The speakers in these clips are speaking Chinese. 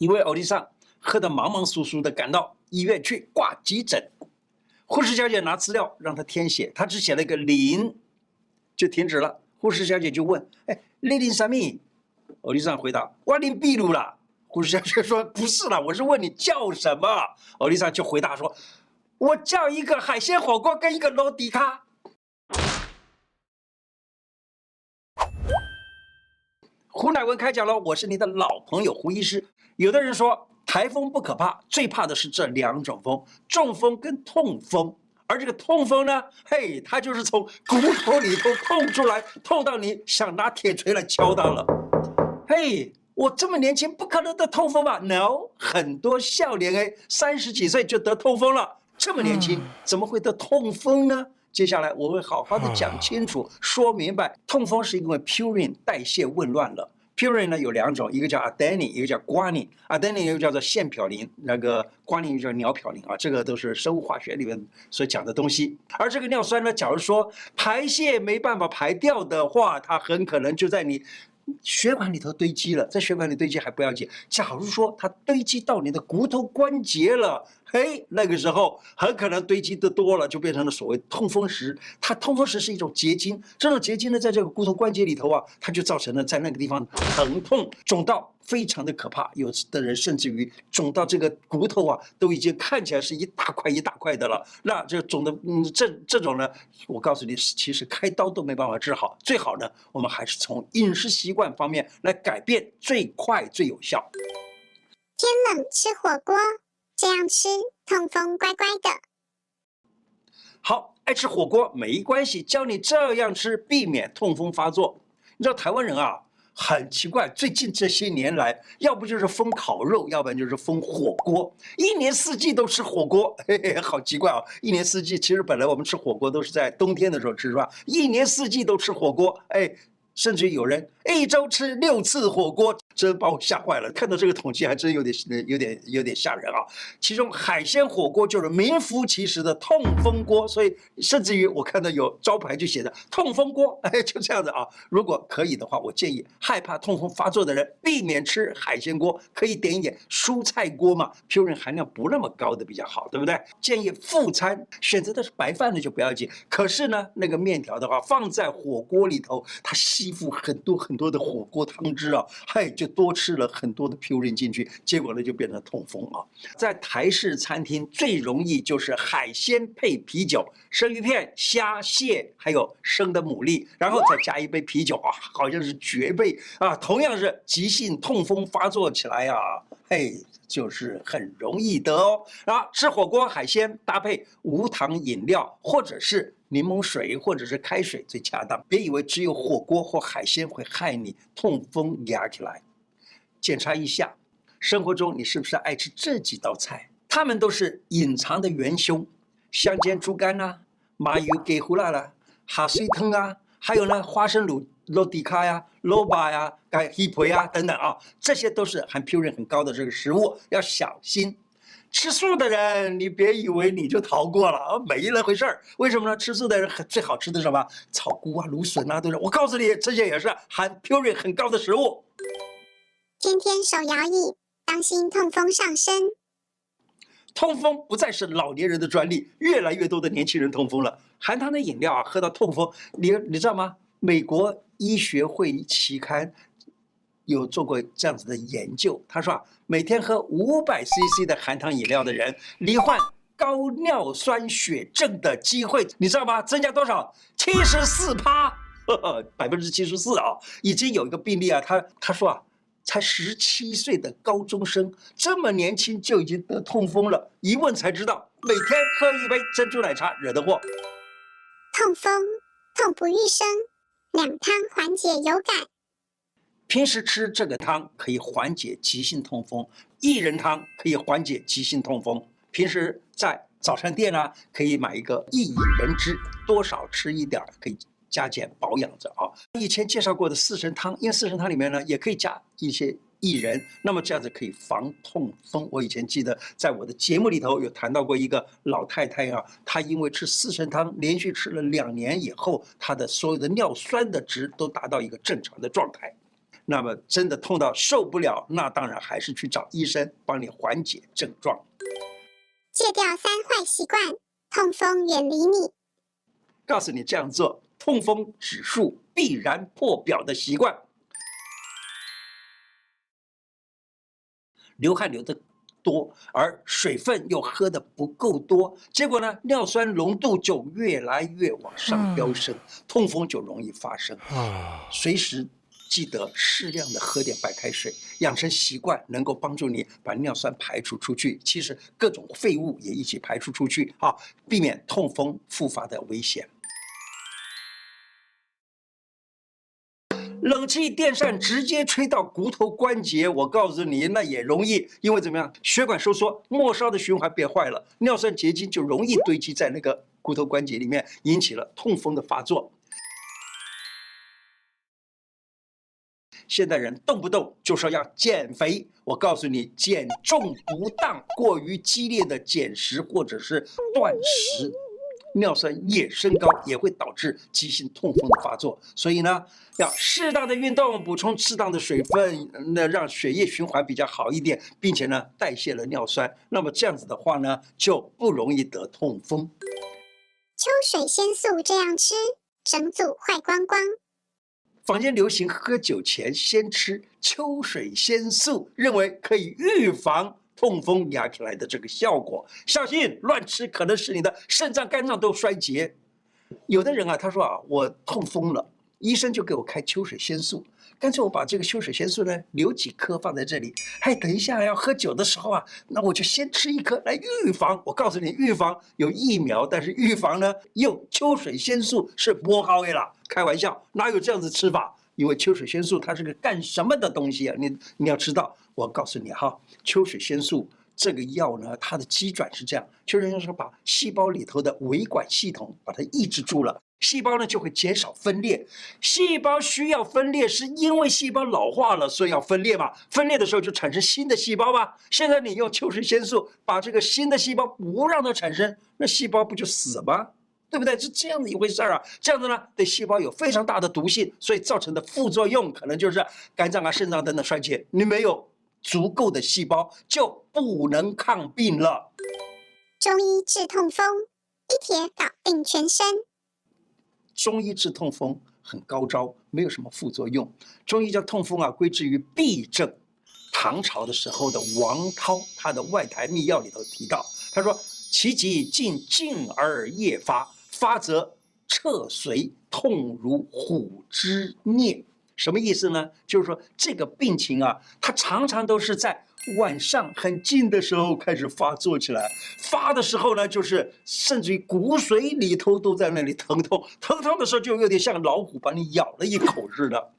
一位欧弟桑喝得茫茫酥酥的赶到医院去挂急诊，护士小姐拿资料让他填写，他只写了一个零，就停止了。护士小姐就问：“哎，你领什么？”欧弟桑回答：“我领秘鲁了。”护士小姐说：“不是啦，我是问你叫什么。”欧弟桑就回答说：“我叫一个海鲜火锅跟一个罗迪卡。”胡乃文开讲了，我是你的老朋友胡医师。有的人说台风不可怕，最怕的是这两种风：中风跟痛风。而这个痛风呢，嘿，它就是从骨头里头痛出来，痛到你想拿铁锤来敲它了。嘿，我这么年轻，不可能得痛风吧？No，很多少年哎，三十几岁就得痛风了。这么年轻，怎么会得痛风呢？接下来我会好好的讲清楚，说明白，痛风是因为 purine 代谢紊乱了。Purine 呢有两种，一个叫腺嘌呤一个叫 guanine。adenine 又叫做腺嘌呤，那个 guanine 又叫鸟嘌呤啊，这个都是生物化学里面所讲的东西。而这个尿酸呢，假如说排泄没办法排掉的话，它很可能就在你。血管里头堆积了，在血管里堆积还不要紧。假如说它堆积到你的骨头关节了，嘿，那个时候很可能堆积的多了，就变成了所谓痛风石。它痛风石是一种结晶，这种结晶呢，在这个骨头关节里头啊，它就造成了在那个地方疼痛、肿到。非常的可怕，有的人甚至于肿到这个骨头啊，都已经看起来是一大块一大块的了。那这肿的，嗯，这这种呢，我告诉你，其实开刀都没办法治好。最好呢，我们还是从饮食习惯方面来改变，最快最有效。天冷吃火锅，这样吃痛风乖乖的。好，爱吃火锅没关系，教你这样吃，避免痛风发作。你知道台湾人啊？很奇怪，最近这些年来，要不就是封烤肉，要不然就是封火锅，一年四季都吃火锅，嘿嘿，好奇怪啊！一年四季，其实本来我们吃火锅都是在冬天的时候吃，是吧？一年四季都吃火锅，哎。甚至有人一周吃六次火锅，真把我吓坏了。看到这个统计，还真有点、有点、有点吓人啊。其中海鲜火锅就是名副其实的痛风锅，所以甚至于我看到有招牌就写着“痛风锅”，哎，就这样子啊。如果可以的话，我建议害怕痛风发作的人避免吃海鲜锅，可以点一点蔬菜锅嘛 pua 含量不那么高的比较好，对不对？建议副餐选择的是白饭的就不要紧。可是呢，那个面条的话放在火锅里头，它吸。吸附很多很多的火锅汤汁啊，嗨，就多吃了很多的 purine 进去，结果呢就变成痛风啊。在台式餐厅最容易就是海鲜配啤酒，生鱼片、虾、蟹，还有生的牡蛎，然后再加一杯啤酒啊，好像是绝配啊。同样是急性痛风发作起来啊，嘿，就是很容易得哦。然后吃火锅海鲜搭配无糖饮料，或者是。柠檬水或者是开水最恰当。别以为只有火锅或海鲜会害你痛风压起来，检查一下生活中你是不是爱吃这几道菜？它们都是隐藏的元凶：香煎猪肝啊，麻油给胡辣啦，哈水汤啊，还有呢花生卤罗迪卡呀、萝卜呀、干鸡皮呀等等啊，这些都是含 purine 很高的这个食物，要小心。吃素的人，你别以为你就逃过了啊，没那回事儿。为什么呢？吃素的人最好吃的是什么？草菇啊、芦笋啊，都是。我告诉你，这些也是含 purine 很高的食物。天天手摇椅，当心痛风上身。痛风不再是老年人的专利，越来越多的年轻人痛风了。含糖的饮料啊，喝到痛风，你你知道吗？美国医学会期刊。有做过这样子的研究，他说啊，每天喝五百 CC 的含糖饮料的人，罹患高尿酸血症的机会，你知道吗？增加多少？七十四趴，百分之七十四啊！已经有一个病例啊，他他说啊，才十七岁的高中生，这么年轻就已经得痛风了。一问才知道，每天喝一杯珍珠奶茶惹的祸。痛风，痛不欲生，两汤缓解有感。平时吃这个汤可以缓解急性痛风，薏仁汤可以缓解急性痛风。平时在早餐店呢，可以买一个薏仁汁，多少吃一点儿，可以加减保养着啊。以前介绍过的四神汤，因为四神汤里面呢也可以加一些薏仁，那么这样子可以防痛风。我以前记得在我的节目里头有谈到过一个老太太啊，她因为吃四神汤连续吃了两年以后，她的所有的尿酸的值都达到一个正常的状态。那么真的痛到受不了，那当然还是去找医生帮你缓解症状。戒掉三坏习惯，痛风远离你。告诉你这样做，痛风指数必然破表的习惯。流汗流的多，而水分又喝的不够多，结果呢，尿酸浓度就越来越往上飙升，痛风就容易发生。随时记得适量的喝点白开水，养成习惯，能够帮助你把尿酸排除出去。其实各种废物也一起排除出去，啊，避免痛风复发的危险。冷气电扇直接吹到骨头关节，我告诉你，那也容易，因为怎么样，血管收缩，末梢的循环变坏了，尿酸结晶就容易堆积在那个骨头关节里面，引起了痛风的发作。现代人动不动就说要减肥，我告诉你，减重不当、过于激烈的减食或者是断食。尿酸也升高，也会导致急性痛风的发作。所以呢，要适当的运动，补充适当的水分，那让血液循环比较好一点，并且呢，代谢了尿酸。那么这样子的话呢，就不容易得痛风。秋水仙素这样吃，整组坏光光。坊间流行喝酒前先吃秋水仙素，认为可以预防。痛风压起来的这个效果，小心乱吃，可能使你的肾脏、肝脏都衰竭。有的人啊，他说啊，我痛风了，医生就给我开秋水仙素，干脆我把这个秋水仙素呢留几颗放在这里，哎，等一下要喝酒的时候啊，那我就先吃一颗来预防。我告诉你，预防有疫苗，但是预防呢，用秋水仙素是不好的啦，开玩笑，哪有这样子吃法？因为秋水仙素它是个干什么的东西啊？你你要知道，我告诉你哈，秋水仙素这个药呢，它的机转是这样：秋水仙素把细胞里头的维管系统把它抑制住了，细胞呢就会减少分裂。细胞需要分裂，是因为细胞老化了，所以要分裂嘛。分裂的时候就产生新的细胞嘛。现在你用秋水仙素把这个新的细胞不让它产生，那细胞不就死吗？对不对？是这样的一回事儿啊！这样子呢，对细胞有非常大的毒性，所以造成的副作用可能就是肝脏啊、肾脏等等衰竭。你没有足够的细胞，就不能抗病了。中医治痛风，一帖搞定全身。中医治痛风很高招，没有什么副作用。中医将痛风啊归之于痹症。唐朝的时候的王涛，他的《外台秘要》里头提到，他说：“其疾近静而夜发。”发则彻髓，痛如虎之啮，什么意思呢？就是说这个病情啊，它常常都是在晚上很近的时候开始发作起来，发的时候呢，就是甚至于骨髓里头都在那里疼痛，疼痛的时候就有点像老虎把你咬了一口似的，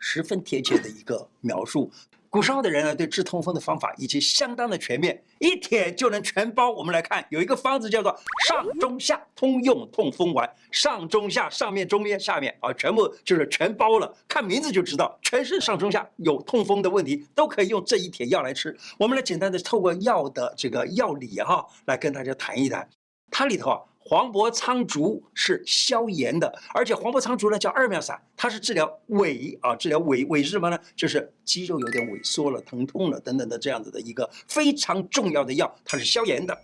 十分贴切的一个描述。古时候的人呢，对治痛风的方法已经相当的全面，一帖就能全包。我们来看，有一个方子叫做上中下通用痛风丸，上中下上面中间下面啊，全部就是全包了。看名字就知道，全是上中下有痛风的问题都可以用这一帖药来吃。我们来简单的透过药的这个药理哈，来跟大家谈一谈，它里头啊。黄柏苍竹是消炎的，而且黄柏苍竹呢叫二妙散，它是治疗痿啊，治疗痿痿是什么呢？就是肌肉有点萎缩了、疼痛了等等的这样子的一个非常重要的药，它是消炎的。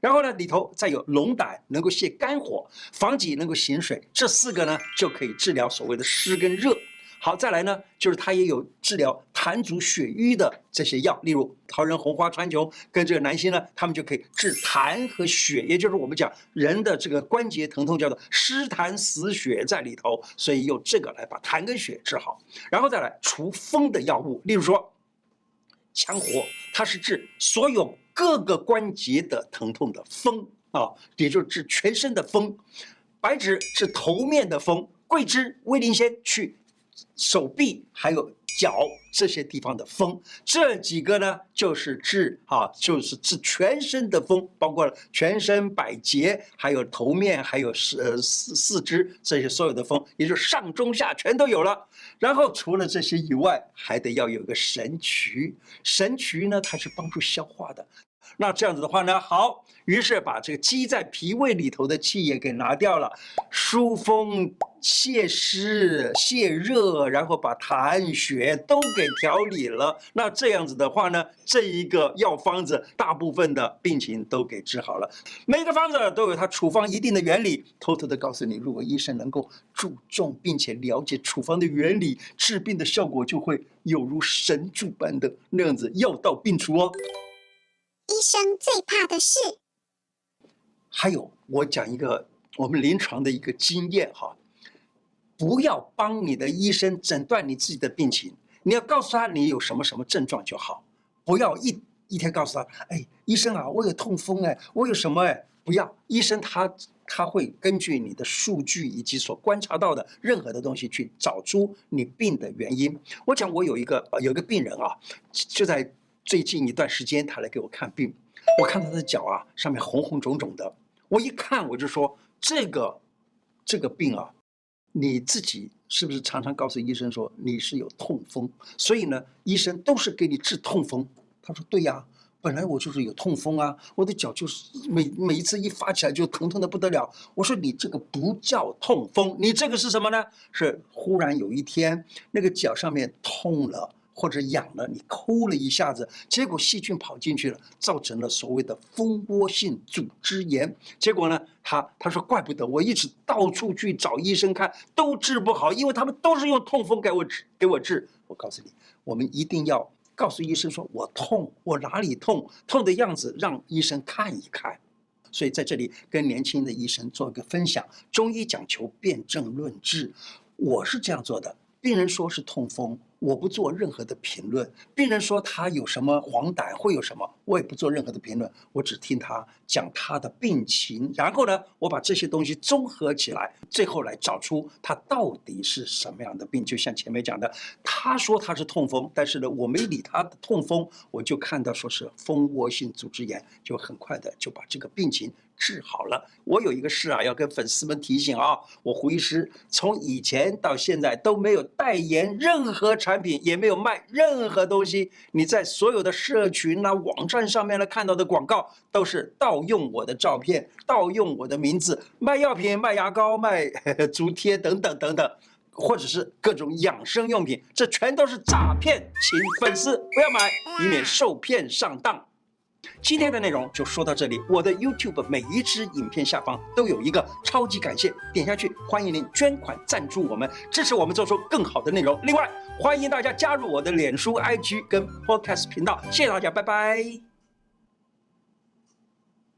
然后呢，里头再有龙胆，能够泻肝火；防己能够行水，这四个呢就可以治疗所谓的湿跟热。好，再来呢，就是它也有治疗痰阻血瘀的这些药，例如桃仁红花川穹跟这个南星呢，他们就可以治痰和血，也就是我们讲人的这个关节疼痛叫做湿痰死血在里头，所以用这个来把痰跟血治好。然后再来除风的药物，例如说羌活，它是治所有各个关节的疼痛的风啊，也就是治全身的风。白芷治头面的风，桂枝、威灵仙去。手臂还有脚这些地方的风，这几个呢就是治啊，就是治全身的风，包括全身百节，还有头面，还有四四四肢这些所有的风，也就是上中下全都有了。然后除了这些以外，还得要有个神渠。神渠呢，它是帮助消化的。那这样子的话呢，好，于是把这个积在脾胃里头的气也给拿掉了，疏风。泄湿、泄热，然后把痰血都给调理了。那这样子的话呢，这一个药方子，大部分的病情都给治好了。每个方子都有它处方一定的原理。偷偷的告诉你，如果医生能够注重并且了解处方的原理，治病的效果就会有如神助般的那样子，药到病除哦。医生最怕的是，还有我讲一个我们临床的一个经验哈。不要帮你的医生诊断你自己的病情，你要告诉他你有什么什么症状就好，不要一一天告诉他，哎，医生啊，我有痛风哎，我有什么哎，不要，医生他他会根据你的数据以及所观察到的任何的东西去找出你病的原因。我讲我有一个有一个病人啊，就在最近一段时间他来给我看病，我看他的脚啊上面红红肿肿的，我一看我就说这个这个病啊。你自己是不是常常告诉医生说你是有痛风？所以呢，医生都是给你治痛风。他说：“对呀，本来我就是有痛风啊，我的脚就是每每一次一发起来就疼痛得不得了。”我说：“你这个不叫痛风，你这个是什么呢？是忽然有一天那个脚上面痛了。”或者痒了，你抠了一下子，结果细菌跑进去了，造成了所谓的蜂窝性组织炎。结果呢，他他说怪不得我一直到处去找医生看，都治不好，因为他们都是用痛风给我治给我治。我告诉你，我们一定要告诉医生说，我痛，我哪里痛，痛的样子让医生看一看。所以在这里跟年轻的医生做一个分享，中医讲求辨证论治，我是这样做的。病人说是痛风。我不做任何的评论。病人说他有什么黄疸，会有什么，我也不做任何的评论。我只听他讲他的病情，然后呢，我把这些东西综合起来，最后来找出他到底是什么样的病。就像前面讲的，他说他是痛风，但是呢，我没理他的痛风，我就看到说是蜂窝性组织炎，就很快的就把这个病情治好了。我有一个事啊，要跟粉丝们提醒啊，我胡医师从以前到现在都没有代言任何产。品也没有卖任何东西，你在所有的社群啊、网站上面呢看到的广告都是盗用我的照片、盗用我的名字，卖药品、卖牙膏、卖 足贴等等等等，或者是各种养生用品，这全都是诈骗，请粉丝不要买，以免受骗上当。今天的内容就说到这里。我的 YouTube 每一支影片下方都有一个超级感谢，点下去，欢迎您捐款赞助我们，支持我们做出更好的内容。另外，欢迎大家加入我的脸书、IG 跟 Podcast 频道。谢谢大家，拜拜。